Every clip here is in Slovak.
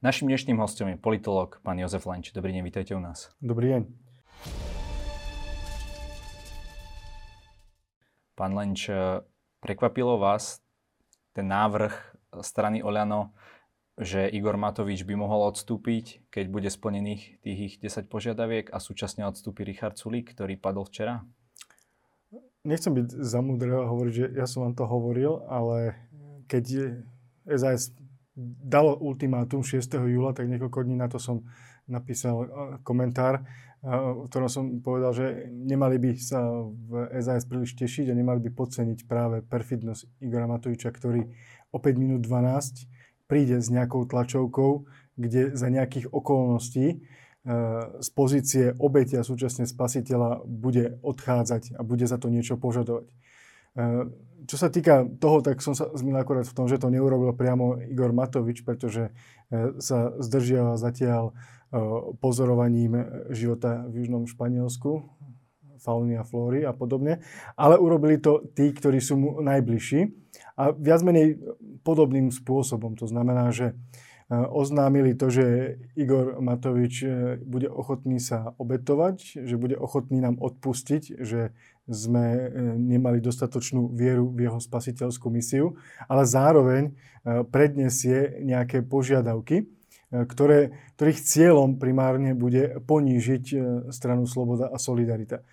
Našim dnešným hostom je politolog pán Jozef Lenč. Dobrý deň, vítajte u nás. Dobrý deň. Pán Lenč, prekvapilo vás ten návrh strany Oľano, že Igor Matovič by mohol odstúpiť, keď bude splnených tých ich 10 požiadaviek a súčasne odstúpi Richard Sulík, ktorý padol včera? Nechcem byť zamudrý a hovoriť, že ja som vám to hovoril, ale keď SAS dalo ultimátum 6. júla, tak niekoľko dní na to som napísal komentár, v ktorom som povedal, že nemali by sa v SAS príliš tešiť a nemali by podceniť práve perfidnosť Igora Matoviča, ktorý o 5 minút 12 príde s nejakou tlačovkou, kde za nejakých okolností z pozície obete a súčasne spasiteľa bude odchádzať a bude za to niečo požadovať. Čo sa týka toho, tak som sa zmýl akorát v tom, že to neurobil priamo Igor Matovič, pretože e, sa zdržiava zatiaľ e, pozorovaním života v Južnom Španielsku, fauny a flóry a podobne, ale urobili to tí, ktorí sú mu najbližší a viac menej podobným spôsobom. To znamená, že oznámili to, že Igor Matovič e, bude ochotný sa obetovať, že bude ochotný nám odpustiť, že sme e, nemali dostatočnú vieru v jeho spasiteľskú misiu, ale zároveň predniesie nejaké požiadavky, ktoré, ktorých cieľom primárne bude ponížiť stranu Sloboda a Solidarita.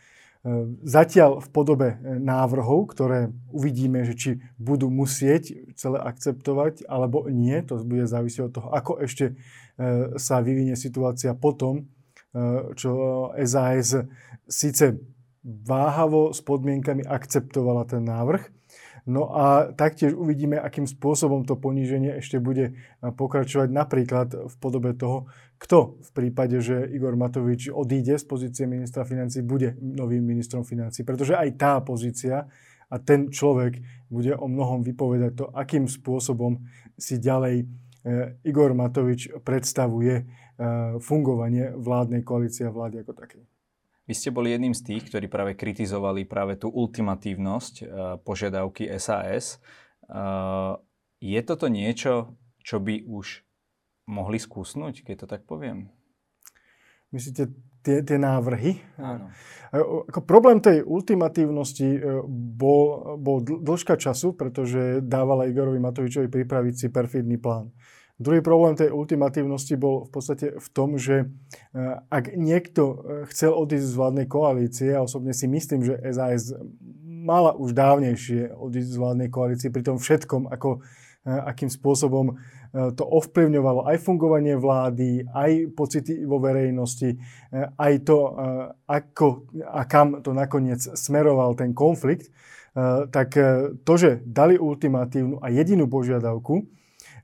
Zatiaľ v podobe návrhov, ktoré uvidíme, že či budú musieť celé akceptovať alebo nie, to bude závisieť od toho, ako ešte e, sa vyvinie situácia potom, e, čo SAS síce váhavo s podmienkami akceptovala ten návrh, No a taktiež uvidíme, akým spôsobom to poníženie ešte bude pokračovať napríklad v podobe toho, kto v prípade, že Igor Matovič odíde z pozície ministra financí, bude novým ministrom financí. Pretože aj tá pozícia a ten človek bude o mnohom vypovedať to, akým spôsobom si ďalej e, Igor Matovič predstavuje e, fungovanie vládnej koalície a vlády ako také. Vy ste boli jedným z tých, ktorí práve kritizovali práve tú ultimatívnosť uh, požiadavky SAS. Eh, je toto niečo, čo by už mohli skúsnuť, keď to tak poviem? Myslíte tie, tie návrhy? Áno. Ako problém tej ultimatívnosti bol, bol dĺžka času, pretože dávala Igorovi Matovičovi pripraviť si perfidný plán. Druhý problém tej ultimatívnosti bol v podstate v tom, že eh, ak niekto eh, chcel odísť z vládnej koalície, a osobne si myslím, že SAS mala už dávnejšie odísť z vládnej koalície pri tom všetkom, ako, eh, akým spôsobom to ovplyvňovalo aj fungovanie vlády, aj pocity vo verejnosti, aj to, ako a kam to nakoniec smeroval ten konflikt, tak to, že dali ultimatívnu a jedinú požiadavku,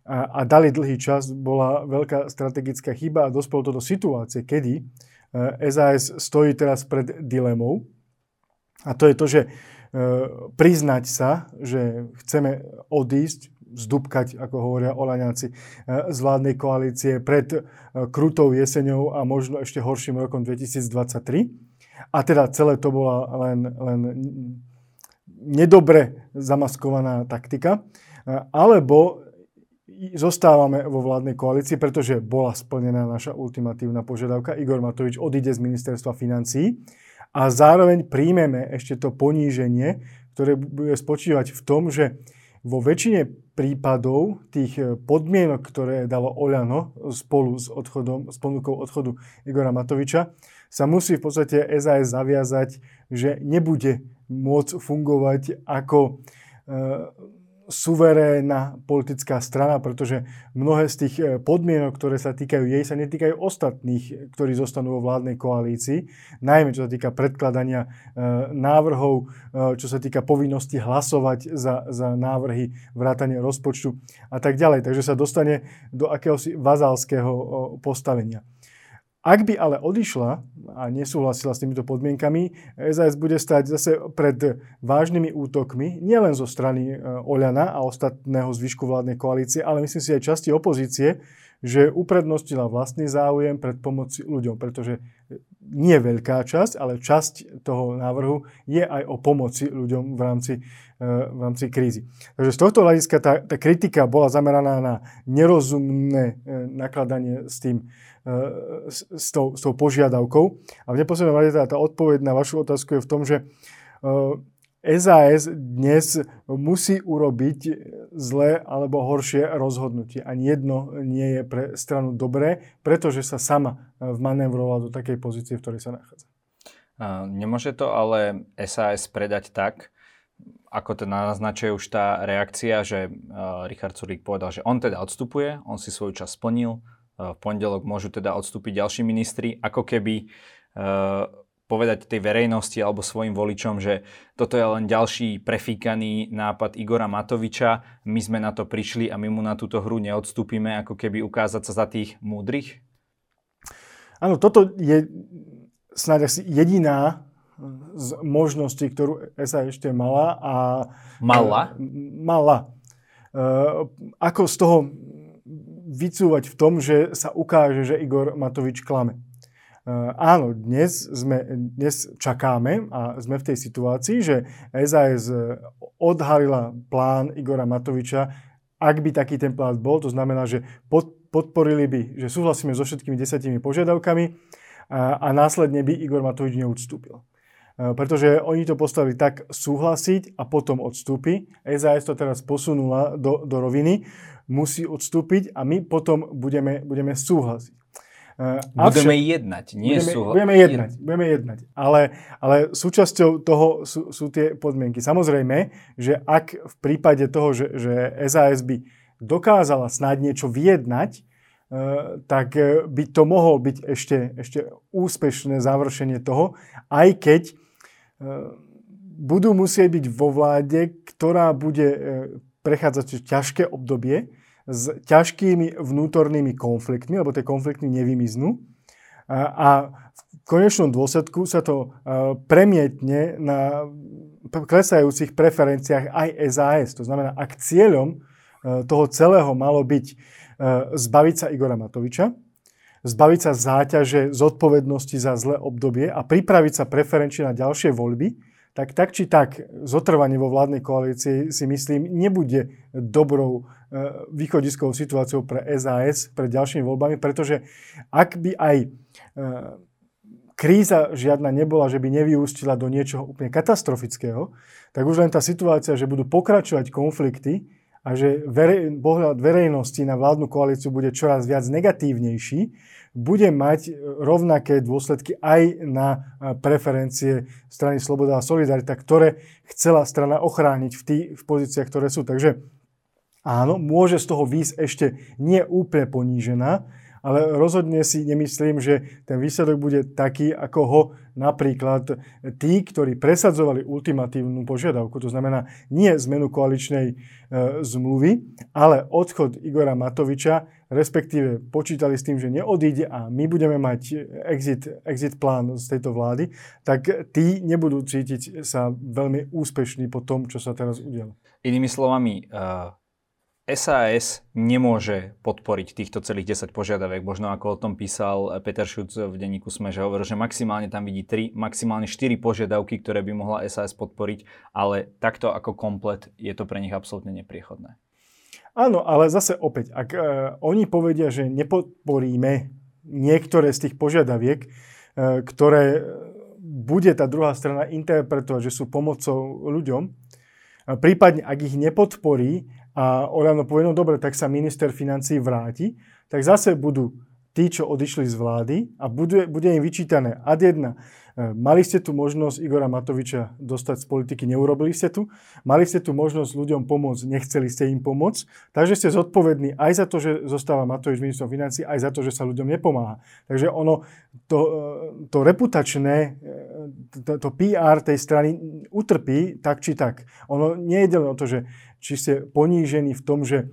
a, a dali dlhý čas, bola veľká strategická chyba a dospelo to do situácie, kedy SAS e, stojí teraz pred dilemou. A to je to, že e, priznať sa, že chceme odísť, zdúbkať, ako hovoria Olaňáci, e, z vládnej koalície pred krutou jeseňou a možno ešte horším rokom 2023. A teda celé to bola len, len nedobre zamaskovaná taktika. Alebo zostávame vo vládnej koalícii, pretože bola splnená naša ultimatívna požiadavka. Igor Matovič odíde z ministerstva financí a zároveň príjmeme ešte to poníženie, ktoré bude spočívať v tom, že vo väčšine prípadov tých podmienok, ktoré dalo Oľano spolu s, odchodom, s ponukou odchodu Igora Matoviča, sa musí v podstate SAS zaviazať, že nebude môcť fungovať ako e, suverénna politická strana, pretože mnohé z tých e, podmienok, ktoré sa týkajú jej, sa netýkajú ostatných, ktorí zostanú vo vládnej koalícii, najmä čo sa týka predkladania e, návrhov, e, čo sa týka povinnosti hlasovať za, za návrhy vrátania rozpočtu a tak ďalej. Takže sa dostane do akéhosi vazálskeho postavenia. Ak by ale odišla a nesúhlasila s týmito podmienkami, SAS bude stať zase pred vážnymi útokmi, nielen zo strany e, Oľana a ostatného zvyšku vládnej koalície, ale myslím si aj časti opozície, že uprednostila vlastný záujem pred pomoci ľuďom, pretože nie veľká časť, ale časť toho návrhu je aj o pomoci ľuďom v rámci, e, v rámci krízy. Takže z tohto hľadiska tá, tá kritika bola zameraná na nerozumné e, nakladanie s tým, e, s tou, s tou požiadavkou. A v neposlednom rade tá, tá odpoveď na vašu otázku je v tom, že SAS dnes musí urobiť zlé alebo horšie rozhodnutie. Ani jedno nie je pre stranu dobré, pretože sa sama vmanévrovala do takej pozície, v ktorej sa nachádza. Nemôže to ale SAS predať tak, ako teda naznačuje už tá reakcia, že Richard Sulík povedal, že on teda odstupuje, on si svoju čas splnil, v pondelok môžu teda odstúpiť ďalší ministri, ako keby povedať tej verejnosti alebo svojim voličom, že toto je len ďalší prefíkaný nápad Igora Matoviča, my sme na to prišli a my mu na túto hru neodstúpime, ako keby ukázať sa za tých múdrych? Áno, toto je snáď asi jediná z možností, ktorú SA ešte mala. A, mala? Mala. Uh, ako z toho vycúvať v tom, že sa ukáže, že Igor Matovič klame. Eh, áno, dnes, sme, dnes čakáme a sme v tej situácii, že SAS odhalila plán Igora Matoviča, ak by taký ten plán bol, to znamená, že pod, podporili by, že súhlasíme so všetkými desiatimi požiadavkami a, a následne by Igor Matovič neodstúpil. Eh, pretože oni to postavili tak súhlasiť a potom odstúpi. SAS to teraz posunula do, do roviny, musí odstúpiť a my potom budeme, budeme súhlasiť. Budeme Avšak, jednať, nie budeme, sú... Budeme jednať, budeme jednať. Ale, ale súčasťou toho sú, sú tie podmienky. Samozrejme, že ak v prípade toho, že, že SAS by dokázala snáď niečo vyjednať, e, tak e, by to mohol byť ešte, ešte úspešné završenie toho, aj keď budú musieť byť vo vláde, ktorá bude prechádzať ťažké obdobie, s ťažkými vnútornými konfliktmi, lebo tie konflikty nevymiznú. A, v konečnom dôsledku sa to premietne na klesajúcich preferenciách aj SAS. To znamená, ak cieľom toho celého malo byť zbaviť sa Igora Matoviča, zbaviť sa záťaže zodpovednosti za zlé obdobie a pripraviť sa preferenčne na ďalšie voľby, tak tak či tak zotrvanie vo vládnej koalícii si myslím nebude dobrou e, východiskovou situáciou pre SAS pred ďalšími voľbami, pretože ak by aj e, kríza žiadna nebola, že by nevyústila do niečoho úplne katastrofického, tak už len tá situácia, že budú pokračovať konflikty a že verej, pohľad verejnosti na vládnu koalíciu bude čoraz viac negatívnejší, bude mať rovnaké dôsledky aj na preferencie strany Sloboda a Solidarita, ktoré chcela strana ochrániť v tých v pozíciách, ktoré sú. Takže áno, môže z toho výsť ešte nie úplne ponížená, ale rozhodne si nemyslím, že ten výsledok bude taký, ako ho napríklad tí, ktorí presadzovali ultimatívnu požiadavku, to znamená nie zmenu koaličnej e, zmluvy, ale odchod Igora Matoviča, respektíve počítali s tým, že neodíde a my budeme mať exit, exit plán z tejto vlády, tak tí nebudú cítiť sa veľmi úspešní po tom, čo sa teraz udialo. Inými slovami, uh SAS nemôže podporiť týchto celých 10 požiadaviek. Možno ako o tom písal Peter Šuc v denníku SME, že hovoril, že maximálne tam vidí 3, maximálne 4 požiadavky, ktoré by mohla SAS podporiť, ale takto ako komplet je to pre nich absolútne nepriechodné. Áno, ale zase opäť, ak e, oni povedia, že nepodporíme niektoré z tých požiadaviek, e, ktoré bude tá druhá strana interpretovať, že sú pomocou ľuďom, prípadne ak ich nepodporí a Olano povie, no dobre, tak sa minister financí vráti, tak zase budú tí, čo odišli z vlády a bude, bude im vyčítané ad jedna. E, mali ste tu možnosť Igora Matoviča dostať z politiky, neurobili ste tu. Mali ste tu možnosť ľuďom pomôcť, nechceli ste im pomôcť. Takže ste zodpovední aj za to, že zostáva Matovič ministrom financí, aj za to, že sa ľuďom nepomáha. Takže ono, to, e, to reputačné, e, to, to PR tej strany utrpí tak či tak. Ono nie je o to, že či ste ponížení v tom, že e,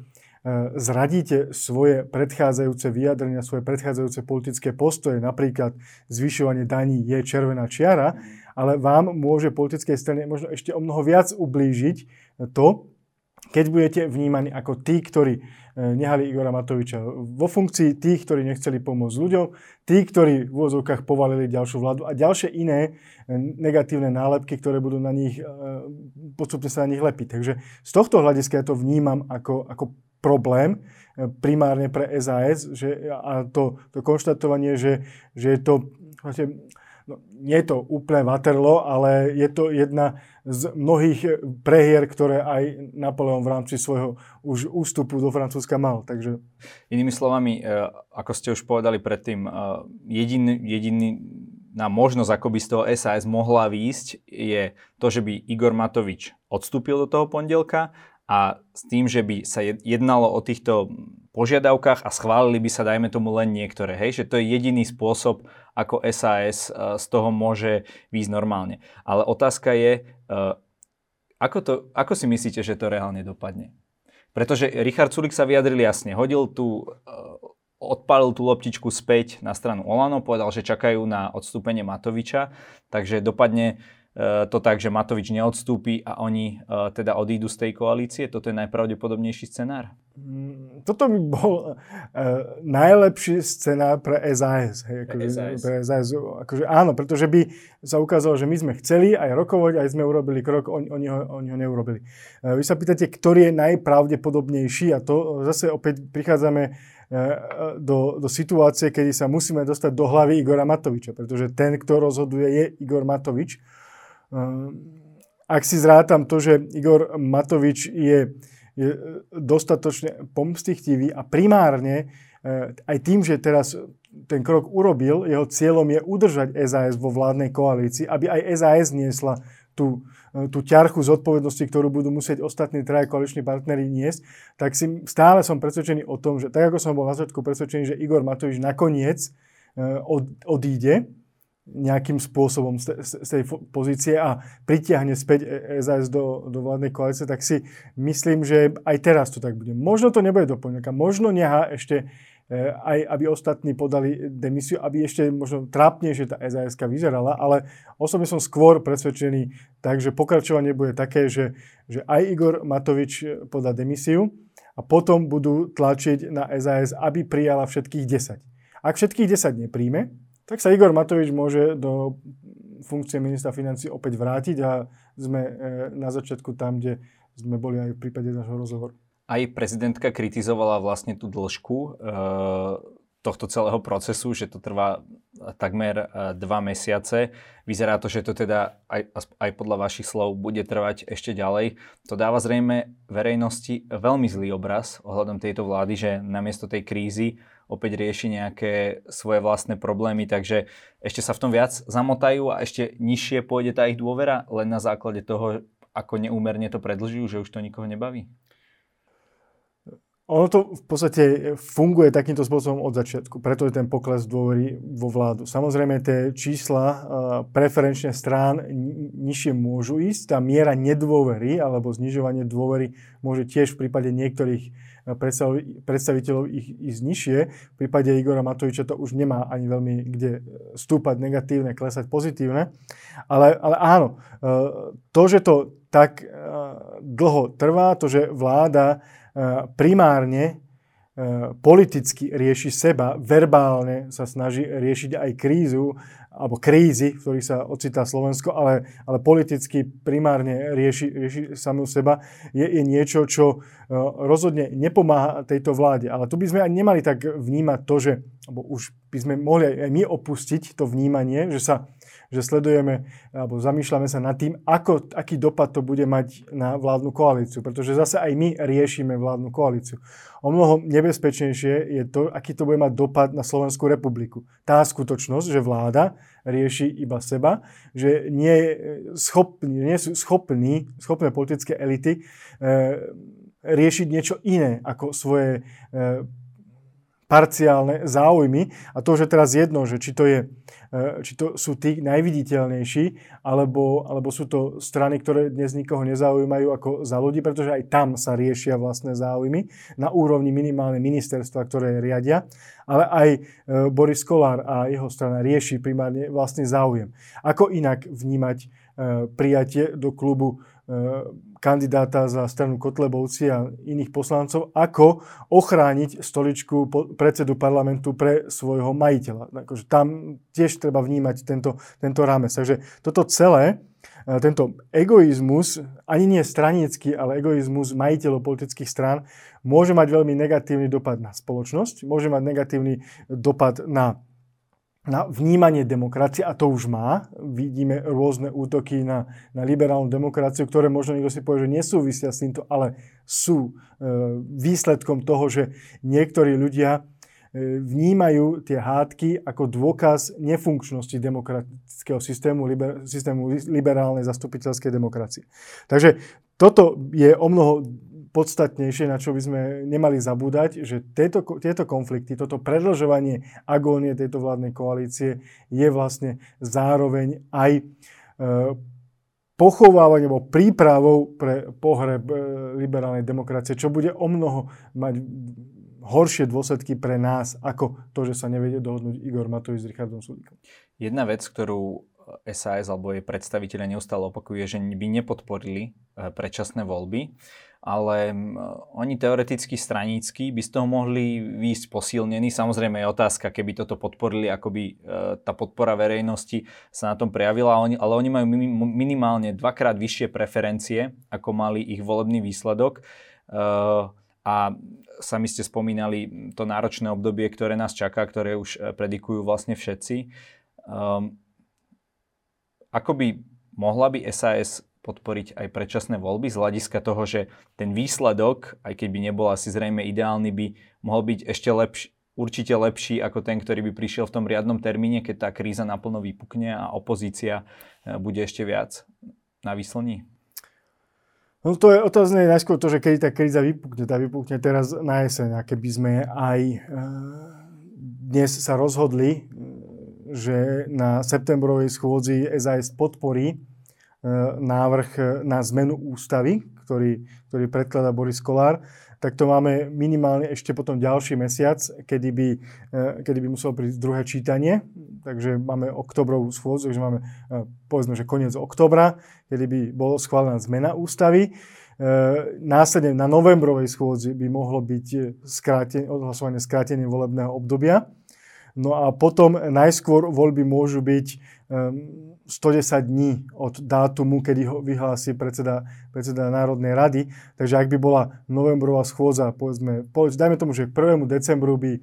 zradíte svoje predchádzajúce vyjadrenia, svoje predchádzajúce politické postoje, napríklad zvyšovanie daní je červená čiara, ale vám môže politickej strane možno ešte o mnoho viac ublížiť to, keď budete vnímaní ako tí, ktorí nehali Igora Matoviča vo funkcii, tých, ktorí nechceli pomôcť ľuďom, tí, ktorí v úvodzovkách povalili ďalšiu vládu a ďalšie iné e, negatívne nálepky, ktoré budú na nich, e, postupne sa na nich lepiť. Takže z tohto hľadiska ja to vnímam ako, ako problém primárne pre SAS že, a to, to konštatovanie, že, že je to vlastne, no, nie je to úplne Waterloo, ale je to jedna z mnohých prehier, ktoré aj Napoleon v rámci svojho už ústupu do Francúzska mal. Takže... Inými slovami, e, ako ste už povedali predtým, e, jediný, jediný na možnosť, ako by z toho SAS mohla výjsť, je to, že by Igor Matovič odstúpil do toho pondelka a s tým, že by sa jednalo o týchto požiadavkách a schválili by sa, dajme tomu, len niektoré. Hej, že to je jediný spôsob, ako SAS e, z toho môže výjsť normálne. Ale otázka je, e, ako, to, ako si myslíte, že to reálne dopadne? Pretože Richard Sulik sa vyjadril jasne, hodil tu, e, odpálil tú loptičku späť na stranu Olano, povedal, že čakajú na odstúpenie Matoviča, takže dopadne to tak, že Matovič neodstúpi a oni teda odídu z tej koalície? Toto je najpravdepodobnejší scenár? Mm, toto by bol uh, najlepší scenár pre SAS. Hej, akože, SAS. Pre SAS akože, áno, pretože by sa ukázalo, že my sme chceli aj rokovať, aj sme urobili krok, oni, oni, ho, oni ho neurobili. Uh, vy sa pýtate, ktorý je najpravdepodobnejší a to zase opäť prichádzame do, do situácie, kedy sa musíme dostať do hlavy Igora Matoviča, pretože ten, kto rozhoduje, je Igor Matovič. Ehm, ak si zrátam to, že Igor Matovič je, je dostatočne pomstichtivý a primárne eh, aj tým, že teraz ten krok urobil, jeho cieľom je udržať SAS vo vládnej koalícii, aby aj SAS niesla tú, eh, tú ťarchu zodpovednosti, ktorú budú musieť ostatní traja koaliční partnery niesť, tak si stále som presvedčený o tom, že tak ako som bol na začiatku presvedčený, že Igor Matovič nakoniec od, odíde, nejakým spôsobom z, z tej pozície a pritiahne späť SAS do, do vládnej koalície, tak si myslím, že aj teraz to tak bude. Možno to nebude doplňaka, možno neha ešte e, aj aby ostatní podali demisiu, aby ešte možno trápnejšie tá SAS vyzerala, ale osobne som skôr presvedčený tak, že pokračovanie bude také, že, že aj Igor Matovič podá demisiu a potom budú tlačiť na SAS, aby prijala všetkých 10. Ak všetkých 10 nepríjme, tak sa Igor Matovič môže do funkcie ministra financí opäť vrátiť a sme e, na začiatku tam, kde sme boli aj v prípade nášho rozhovoru. Aj prezidentka kritizovala vlastne tú dĺžku e, tohto celého procesu, že to trvá takmer e, dva mesiace. Vyzerá to, že to teda aj, aj podľa vašich slov bude trvať ešte ďalej. To dáva zrejme verejnosti veľmi zlý obraz ohľadom tejto vlády, že namiesto tej krízy opäť rieši nejaké svoje vlastné problémy, takže ešte sa v tom viac zamotajú a ešte nižšie pôjde tá ich dôvera len na základe toho, ako neúmerne to predlžujú, že už to nikoho nebaví? Ono to v podstate funguje takýmto spôsobom od začiatku, preto je ten pokles dôvery vo vládu. Samozrejme, tie čísla preferenčne strán nižšie môžu ísť, tá miera nedôvery alebo znižovanie dôvery môže tiež v prípade niektorých predstaviteľov ich ísť nižšie. V prípade Igora Matoviča to už nemá ani veľmi kde stúpať negatívne, klesať pozitívne. Ale, ale áno, to, že to tak dlho trvá, to, že vláda E, primárne e, politicky rieši seba, verbálne sa snaží riešiť aj krízu, alebo krízy, v ktorých sa ocitá Slovensko, ale, ale politicky primárne rieši, rieši samú seba, je, je niečo, čo e, rozhodne nepomáha tejto vláde. Ale tu by sme aj nemali tak vnímať to, že, alebo už by sme mohli aj my opustiť to vnímanie, že sa že sledujeme alebo zamýšľame sa nad tým, ako, aký dopad to bude mať na vládnu koalíciu. Pretože zase aj my riešime vládnu koalíciu. O mnoho nebezpečnejšie je to, aký to bude mať dopad na Slovenskú republiku. Tá skutočnosť, že vláda rieši iba seba, že nie, je schopný, nie sú schopní, schopné politické elity e, riešiť niečo iné ako svoje e, parciálne záujmy a to, že teraz jedno, že či to, je, e, či to sú tí najviditeľnejší, alebo, alebo sú to strany, ktoré dnes nikoho nezaujímajú ako za ľudí, pretože aj tam sa riešia vlastné záujmy na úrovni minimálne ministerstva, ktoré riadia, ale aj e, Boris Kolár a jeho strana rieši primárne vlastný záujem. Ako inak vnímať e, prijatie do klubu kandidáta za stranu Kotlebovci a iných poslancov, ako ochrániť stoličku predsedu parlamentu pre svojho majiteľa. Takže tam tiež treba vnímať tento, tento rámec. Takže toto celé, e, tento egoizmus, ani nie stranický, ale egoizmus majiteľov politických strán, môže mať veľmi negatívny dopad na spoločnosť, môže mať negatívny dopad na na vnímanie demokracie, a to už má. Vidíme rôzne útoky na, na liberálnu demokraciu, ktoré možno niekto si povie, že nesúvisia s týmto, ale sú e, výsledkom toho, že niektorí ľudia e, vnímajú tie hádky ako dôkaz nefunkčnosti demokratického systému, liber, systému liberálnej zastupiteľskej demokracie. Takže toto je o mnoho podstatnejšie, na čo by sme nemali zabúdať, že tieto, tieto konflikty, toto predlžovanie agónie tejto vládnej koalície je vlastne zároveň aj e, pochovávanie alebo prípravou pre pohreb e, liberálnej demokracie, čo bude o mnoho mať horšie dôsledky pre nás, ako to, že sa nevedie dohodnúť Igor Matovič s Richardom Sulíkom. Jedna vec, ktorú SAS alebo jej predstaviteľe neustále opakuje, že by nepodporili e, predčasné voľby, ale oni teoreticky stranícky by z toho mohli výjsť posilnení. Samozrejme je otázka, keby toto podporili, ako by e, tá podpora verejnosti sa na tom prejavila, ale oni majú minimálne dvakrát vyššie preferencie, ako mali ich volebný výsledok. E, a sami ste spomínali to náročné obdobie, ktoré nás čaká, ktoré už e, predikujú vlastne všetci. Ako by mohla by SAS podporiť aj predčasné voľby z hľadiska toho, že ten výsledok, aj keď by nebol asi zrejme ideálny, by mohol byť ešte lepší, určite lepší ako ten, ktorý by prišiel v tom riadnom termíne, keď tá kríza naplno vypukne a opozícia e, bude ešte viac na výslní? No to je otázne najskôr to, že keď tá kríza vypukne, tá vypukne teraz na jeseň. A keby sme aj e, dnes sa rozhodli, že na septembrovej schôdzi SAS podporí návrh na zmenu ústavy, ktorý, ktorý predkladá Boris Kolár, tak to máme minimálne ešte potom ďalší mesiac, kedy by, e, kedy by muselo prísť druhé čítanie. Takže máme oktobrovú schôdzu, takže máme e, povedzme, že koniec oktobra, kedy by bola schválená zmena ústavy. Následne na novembrovej schôdzi by mohlo byť skráten, odhlasovanie skrátenie volebného obdobia. No a potom najskôr voľby môžu byť 110 ehm, dní od dátumu, kedy ho vyhlási predseda, predseda Národnej rady. Takže ak by bola novembrová schôdza, povedzme, dajme tomu, že k 1. decembru by e,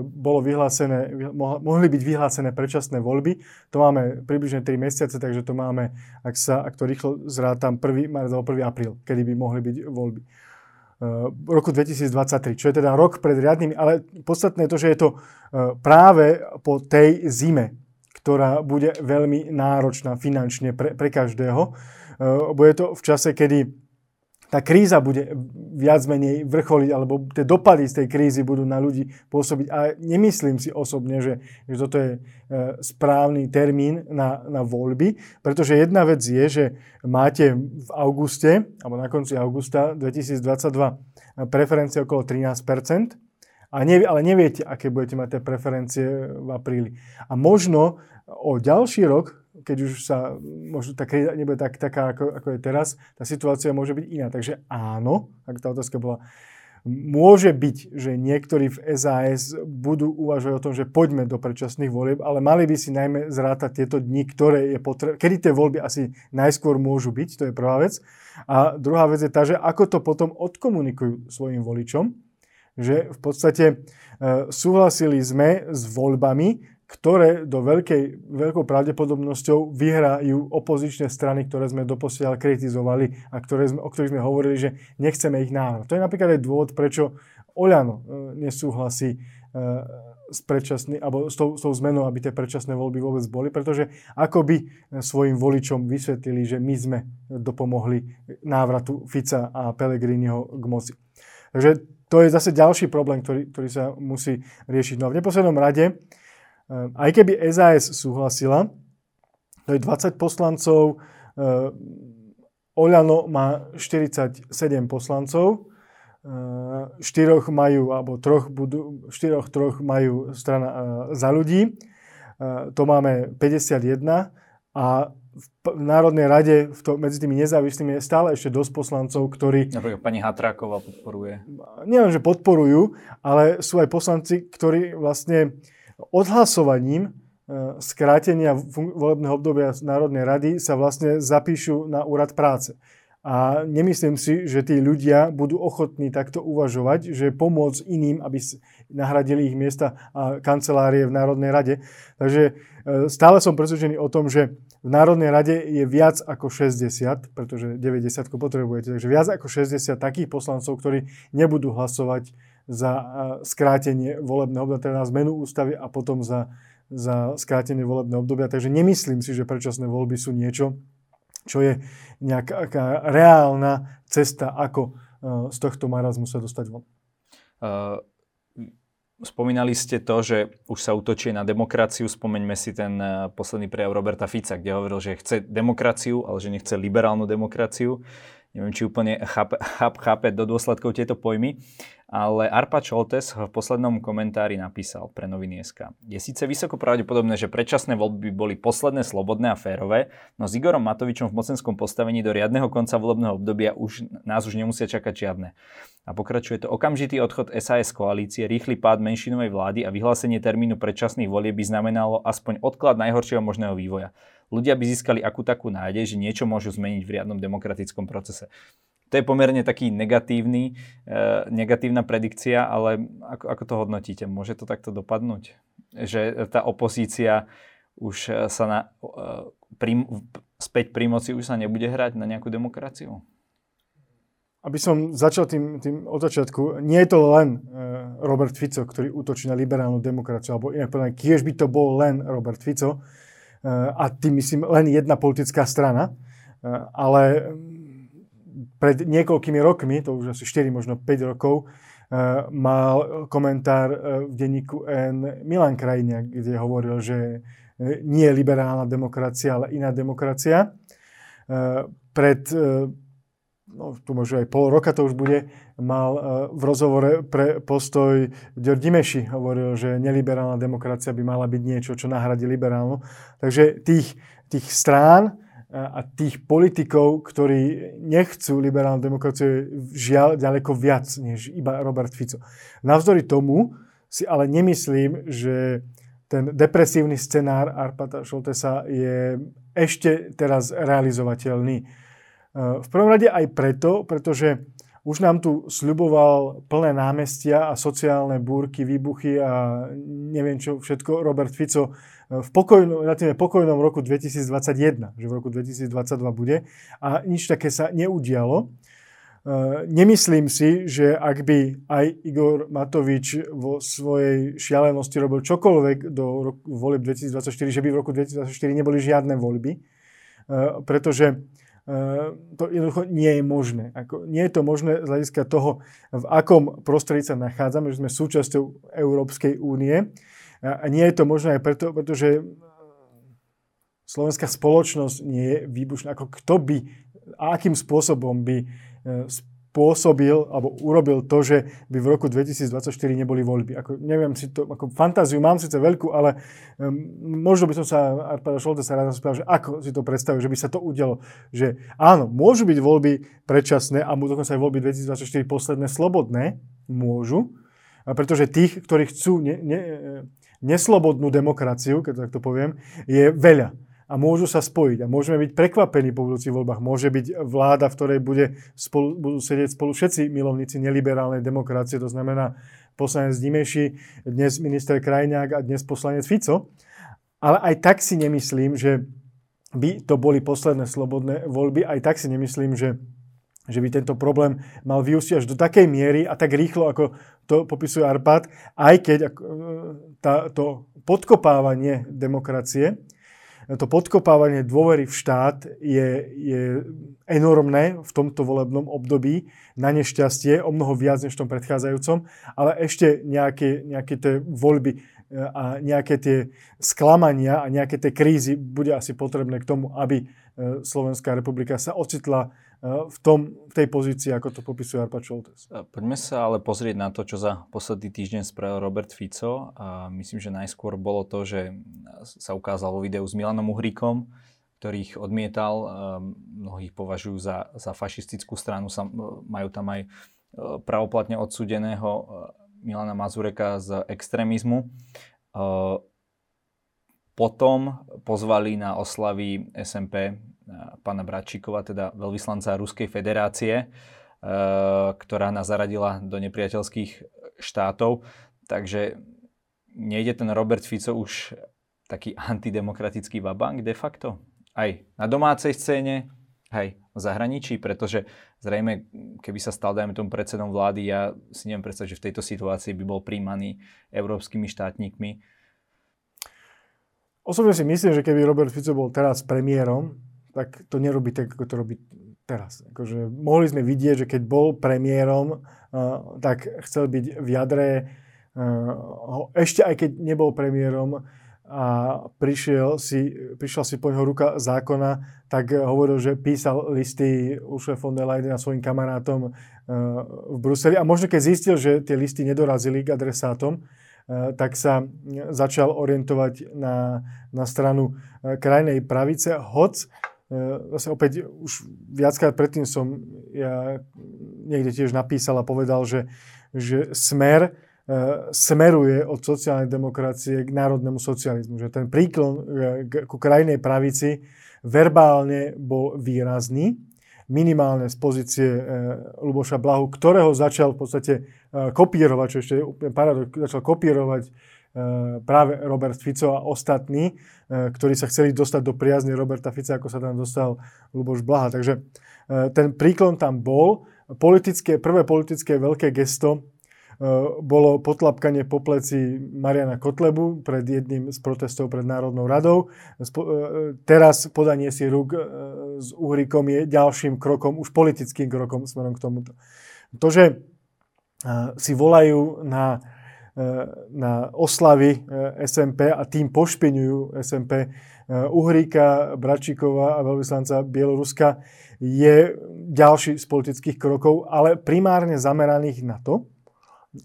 bolo vyhlásené, mohli byť vyhlásené predčasné voľby. To máme približne 3 mesiace, takže to máme, ak, sa, ak to rýchlo zrátam, 1. marec alebo 1. apríl, kedy by mohli byť voľby roku 2023, čo je teda rok pred riadnymi, ale podstatné je to, že je to e, práve po tej zime, ktorá bude veľmi náročná finančne pre, pre každého. E, bude to v čase, kedy tá kríza bude viac menej vrcholiť, alebo tie dopady z tej krízy budú na ľudí pôsobiť. A nemyslím si osobne, že, že toto je e, správny termín na, na voľby, pretože jedna vec je, že máte v auguste, alebo na konci augusta 2022 preferencie okolo 13 a nevie, ale neviete, aké budete mať tie preferencie v apríli. A možno o ďalší rok keď už sa, možno tá nebude tak, taká, ako, ako je teraz, tá situácia môže byť iná. Takže áno, ak tá otázka bola, môže byť, že niektorí v SAS budú uvažovať o tom, že poďme do predčasných volieb, ale mali by si najmä zrátať tieto dni, ktoré je potrebné, kedy tie voľby asi najskôr môžu byť, to je prvá vec. A druhá vec je tá, že ako to potom odkomunikujú svojim voličom, že v podstate e, súhlasili sme s voľbami, ktoré do veľkej, veľkou pravdepodobnosťou vyhrajú opozičné strany, ktoré sme doposiaľ kritizovali a ktoré sme, o ktorých sme hovorili, že nechceme ich návrat. To je napríklad aj dôvod, prečo Oľano e, nesúhlasí e, s, predčasný, alebo s tou, s tou zmenou, aby tie predčasné voľby vôbec boli, pretože ako by svojim voličom vysvetlili, že my sme dopomohli návratu Fica a Pelegriniho k moci. Takže to je zase ďalší problém, ktorý, ktorý sa musí riešiť. No a v neposlednom rade aj keby SAS súhlasila, to je 20 poslancov, ehm, Oľano má 47 poslancov, ehm, štyroch majú, alebo troch budú, štyroch troch majú strana za ľudí, to máme 51 a v Národnej rade v to, medzi tými nezávislými je stále ešte dosť poslancov, ktorí... Napríklad pani Hatráková podporuje. Nielen, že podporujú, ale sú aj poslanci, ktorí vlastne odhlasovaním e, skrátenia volebného obdobia Národnej rady sa vlastne zapíšu na úrad práce. A nemyslím si, že tí ľudia budú ochotní takto uvažovať, že pomôcť iným, aby nahradili ich miesta a kancelárie v Národnej rade. Takže e, stále som presvedčený o tom, že v Národnej rade je viac ako 60, pretože 90 potrebujete, takže viac ako 60 takých poslancov, ktorí nebudú hlasovať za e, skrátenie volebného obdobia, teda na zmenu ústavy a potom za, za skrátenie volebného obdobia. Takže nemyslím si, že predčasné voľby sú niečo, čo je nejaká reálna cesta, ako eh, z tohto marazmu sa dostať von. Uh, spomínali ste to, že už sa útočí na demokraciu. Spomeňme si ten uh, posledný prejav Roberta Fica, kde hovoril, že chce demokraciu, ale že nechce liberálnu demokraciu. Neviem, či úplne chápe, chápe do dôsledkov tieto pojmy ale Arpa Čoltes v poslednom komentári napísal pre noviny SK. Je síce vysoko pravdepodobné, že predčasné voľby by boli posledné slobodné a férové, no s Igorom Matovičom v mocenskom postavení do riadneho konca volebného obdobia už, nás už nemusia čakať žiadne. A pokračuje to okamžitý odchod SAS koalície, rýchly pád menšinovej vlády a vyhlásenie termínu predčasných volieb by znamenalo aspoň odklad najhoršieho možného vývoja. Ľudia by získali akú takú nádej, že niečo môžu zmeniť v riadnom demokratickom procese. To je pomerne taký negatívny, e, negatívna predikcia, ale ako, ako to hodnotíte? Môže to takto dopadnúť? Že tá opozícia už e, sa na, e, pri, späť pri moci už sa nebude hrať na nejakú demokraciu? Aby som začal tým, tým od začiatku, nie je to len e, Robert Fico, ktorý útočí na liberálnu demokraciu, alebo inak povedané, kiež by to bol len Robert Fico, a tým myslím len jedna politická strana, e, ale pred niekoľkými rokmi, to už asi 4, možno 5 rokov, uh, mal komentár uh, v denníku N Milan Krajniak, kde hovoril, že nie je liberálna demokracia, ale iná demokracia. Pred, no tu možno aj pol roka to už bude, mal v rozhovore pre postoj Ďor Dimeši hovoril, že neliberálna demokracia by mala byť niečo, čo nahradí liberálnu. Takže tých, tých strán, a tých politikov, ktorí nechcú liberálnu demokraciu, žiaľ ďaleko viac než iba Robert Fico. Navzdory tomu si ale nemyslím, že ten depresívny scenár Arpata Šoltesa je ešte teraz realizovateľný. V prvom rade aj preto, pretože už nám tu sľuboval plné námestia a sociálne búrky, výbuchy a neviem čo všetko Robert Fico v pokojnom, relatívne pokojnom roku 2021, že v roku 2022 bude a nič také sa neudialo. E, nemyslím si, že ak by aj Igor Matovič vo svojej šialenosti robil čokoľvek do roku, volieb 2024, že by v roku 2024 neboli žiadne voľby, e, pretože e, to jednoducho nie je možné. Ako, nie je to možné z hľadiska toho, v akom prostredí sa nachádzame, že sme súčasťou Európskej únie a nie je to možné aj preto, pretože slovenská spoločnosť nie je výbušná. Ako kto by a akým spôsobom by spôsobil alebo urobil to, že by v roku 2024 neboli voľby. Ako, neviem si to, ako fantáziu mám síce veľkú, ale um, možno by som sa Arpada sa rád spýtal, že ako si to predstavil, že by sa to udialo. Že áno, môžu byť voľby predčasné a dokonca aj voľby 2024 posledné slobodné, môžu, pretože tých, ktorí chcú ne, ne, neslobodnú demokraciu, keď tak to poviem, je veľa. A môžu sa spojiť. A môžeme byť prekvapení po budúcich voľbách. Môže byť vláda, v ktorej bude spolu, budú sedieť spolu všetci milovníci neliberálnej demokracie. To znamená poslanec Dimeši, dnes minister Krajňák a dnes poslanec Fico. Ale aj tak si nemyslím, že by to boli posledné slobodné voľby. Aj tak si nemyslím, že že by tento problém mal vyústiť až do takej miery a tak rýchlo, ako to popisuje Arpad, aj keď e, tá, to podkopávanie demokracie, to podkopávanie dôvery v štát je, je enormné v tomto volebnom období, na nešťastie, o mnoho viac než v tom predchádzajúcom, ale ešte nejaké, nejaké tie voľby e, a nejaké tie sklamania a nejaké tie krízy bude asi potrebné k tomu, aby e, Slovenská republika sa ocitla v, tom, v tej pozícii, ako to popisuje Arpa Čoltes. Poďme sa ale pozrieť na to, čo za posledný týždeň spravil Robert Fico. A myslím, že najskôr bolo to, že sa ukázal vo videu s Milanom Uhríkom, ktorých odmietal. Mnohých považujú za, za fašistickú stranu, majú tam aj pravoplatne odsudeného Milana Mazureka z extrémizmu. Potom pozvali na oslavy SMP pána Bračíkova, teda veľvyslanca Ruskej federácie, ktorá nás zaradila do nepriateľských štátov. Takže nejde ten Robert Fico už taký antidemokratický vabank de facto? Aj na domácej scéne, aj v zahraničí, pretože zrejme, keby sa stal, dajme tomu predsedom vlády, ja si neviem predstaviť, že v tejto situácii by bol príjmaný európskymi štátnikmi. Osobne si myslím, že keby Robert Fico bol teraz premiérom, tak to nerobí tak, ako to robí teraz. Akože mohli sme vidieť, že keď bol premiérom, uh, tak chcel byť v jadre, uh, ešte aj keď nebol premiérom, a prišiel si, prišla si po neho ruka zákona, tak hovoril, že písal listy Ursula von der Leyen a svojim kamarátom e, v Bruseli. A možno keď zistil, že tie listy nedorazili k adresátom, tak sa začal orientovať na, na stranu krajnej pravice. Hoc, zase opäť už viackrát predtým som ja niekde tiež napísal a povedal, že, že smer E, smeruje od sociálnej demokracie k národnému socializmu. Že ten príklon e, ku krajnej pravici verbálne bol výrazný, minimálne z pozície e, Luboša Blahu, ktorého začal v podstate kopírovať, čo ešte je paradox, začal kopírovať práve Robert Fico a ostatní, ktorí sa chceli dostať do priazne Roberta Fica, ako sa tam dostal Luboš Blaha. Takže ten príklon tam bol. Politické, prvé politické veľké gesto Eh, bolo potlapkanie po pleci Mariana Kotlebu pred jedným z protestov pred Národnou radou. Eh, teraz podanie si rúk eh, s Uhrikom je ďalším krokom, už politickým krokom smerom k tomuto. To, že si volajú na, na oslavy SMP a tým pošpiňujú SMP Uhríka, Bračíkova a veľvyslanca Bieloruska, je ďalší z politických krokov, ale primárne zameraných na to,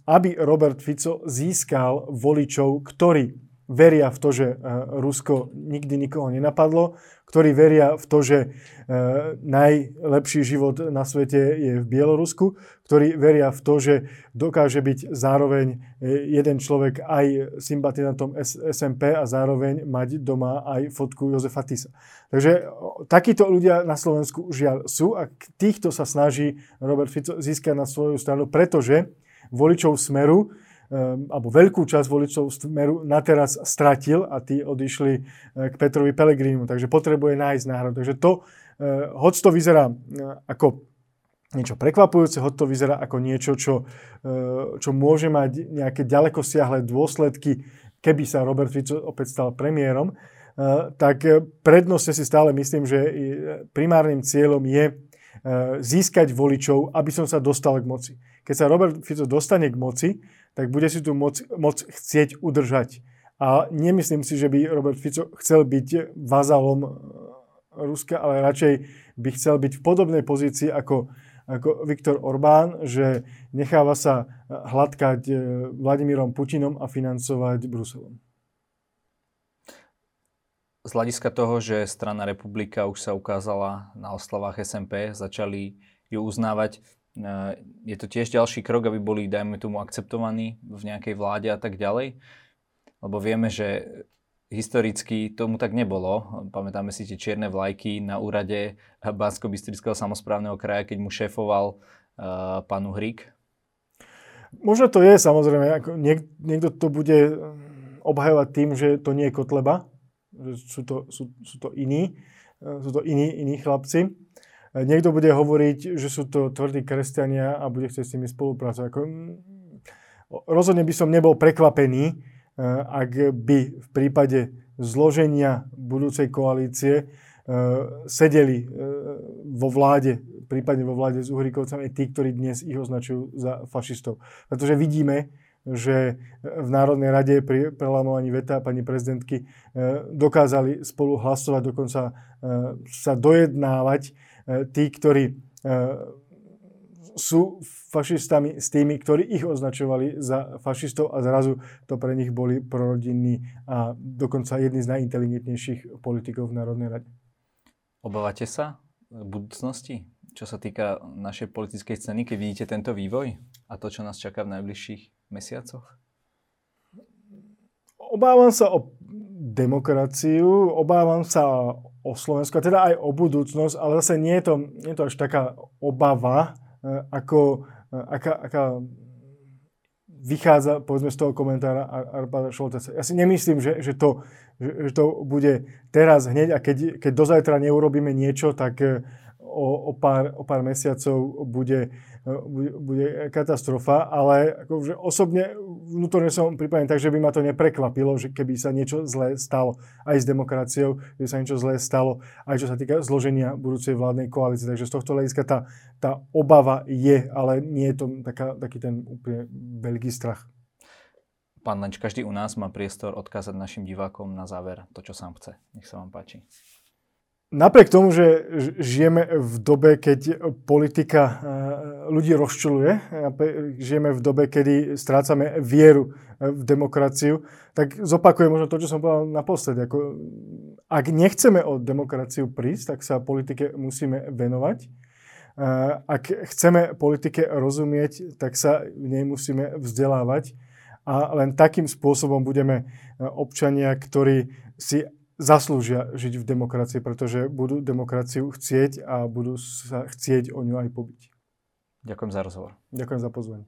aby Robert Fico získal voličov, ktorí veria v to, že e, Rusko nikdy nikoho nenapadlo, ktorí veria v to, že e, najlepší život na svete je v Bielorusku, ktorí veria v to, že dokáže byť zároveň e, jeden človek aj sympatizantom SMP a zároveň mať doma aj fotku Jozefa Tisa. Takže takíto ľudia na Slovensku žiaľ sú a týchto sa snaží Robert Fico získať na svoju stranu, pretože voličov Smeru, alebo veľkú časť voličov Smeru na teraz stratil a tí odišli eh, k Petrovi Pelegrínu, takže potrebuje nájsť náhradu. Takže to, eh, hoď to vyzerá eh, ako niečo prekvapujúce, hoď to vyzerá ako niečo, čo, čo môže mať nejaké ďaleko siahle dôsledky, keby sa Robert Fico opäť stal premiérom, tak prednostne si stále myslím, že primárnym cieľom je získať voličov, aby som sa dostal k moci. Keď sa Robert Fico dostane k moci, tak bude si tú moc, moc chcieť udržať. A nemyslím si, že by Robert Fico chcel byť vazalom e, Ruska, ale radšej by chcel byť v podobnej pozícii ako, ako Viktor Orbán, že necháva sa hladkať e, Vladimírom Putinom a financovať Bruselom. Z hľadiska toho, že strana republika už sa ukázala na oslavách SMP, začali ju uznávať, je to tiež ďalší krok, aby boli, dajme tomu, akceptovaní v nejakej vláde a tak ďalej? Lebo vieme, že historicky tomu tak nebolo. Pamätáme si tie čierne vlajky na úrade bansko bystrického samozprávneho kraja, keď mu šéfoval uh, pán Uhrík. Možno to je, samozrejme. Ako niek- niekto to bude obhajovať tým, že to nie je Kotleba, sú to, sú, sú to iní, sú to iní, iní chlapci. Niekto bude hovoriť, že sú to tvrdí kresťania a bude chcieť s nimi spolupracovať. Ako, mm, rozhodne by som nebol prekvapený, eh, ak by v prípade zloženia budúcej koalície eh, sedeli eh, vo vláde, prípadne vo vláde s Uhrikovcami tí, ktorí dnes ich označujú za fašistov. Pretože vidíme, že v Národnej rade pri prelamovaní veta pani prezidentky dokázali spolu hlasovať, dokonca sa dojednávať E, tí, ktorí e, sú fašistami s tými, ktorí ich označovali za fašistov a zrazu to pre nich boli prorodinní a dokonca jedni z najinteligentnejších politikov v Národnej rade. Obávate sa v budúcnosti, čo sa týka našej politickej scény, keď vidíte tento vývoj a to, čo nás čaká v najbližších mesiacoch? Obávam sa o demokraciu, obávam sa o Slovensko, a teda aj o budúcnosť, ale zase nie je to, nie je to až taká obava, e, ako, e, aká, aká vychádza povedzme z toho komentára Arpada Šolteca. Ja si nemyslím, že, že, to, že, že to bude teraz hneď a keď, keď dozajtra neurobíme niečo, tak e, o, o, pár, o pár mesiacov bude bude, bude katastrofa, ale akože osobne vnútorne som pripravený tak, že by ma to neprekvapilo, že keby sa niečo zlé stalo aj s demokraciou, keby sa niečo zlé stalo aj čo sa týka zloženia budúcej vládnej koalície. Takže z tohto hľadiska tá, tá obava je, ale nie je to taká, taký ten úplne veľký strach. Pán Lenč, každý u nás má priestor odkázať našim divákom na záver to, čo sám chce. Nech sa vám páči. Napriek tomu, že žijeme v dobe, keď politika e, ľudí rozčuluje, žijeme v dobe, kedy strácame vieru e, v demokraciu, tak zopakujem možno to, čo som povedal naposledy. Ako, ak nechceme o demokraciu prísť, tak sa politike musíme venovať. E, ak chceme politike rozumieť, tak sa v nej musíme vzdelávať. A len takým spôsobom budeme občania, ktorí si zaslúžia žiť v demokracii, pretože budú demokraciu chcieť a budú sa chcieť o ňu aj pobiť. Ďakujem za rozhovor. Ďakujem za pozvanie.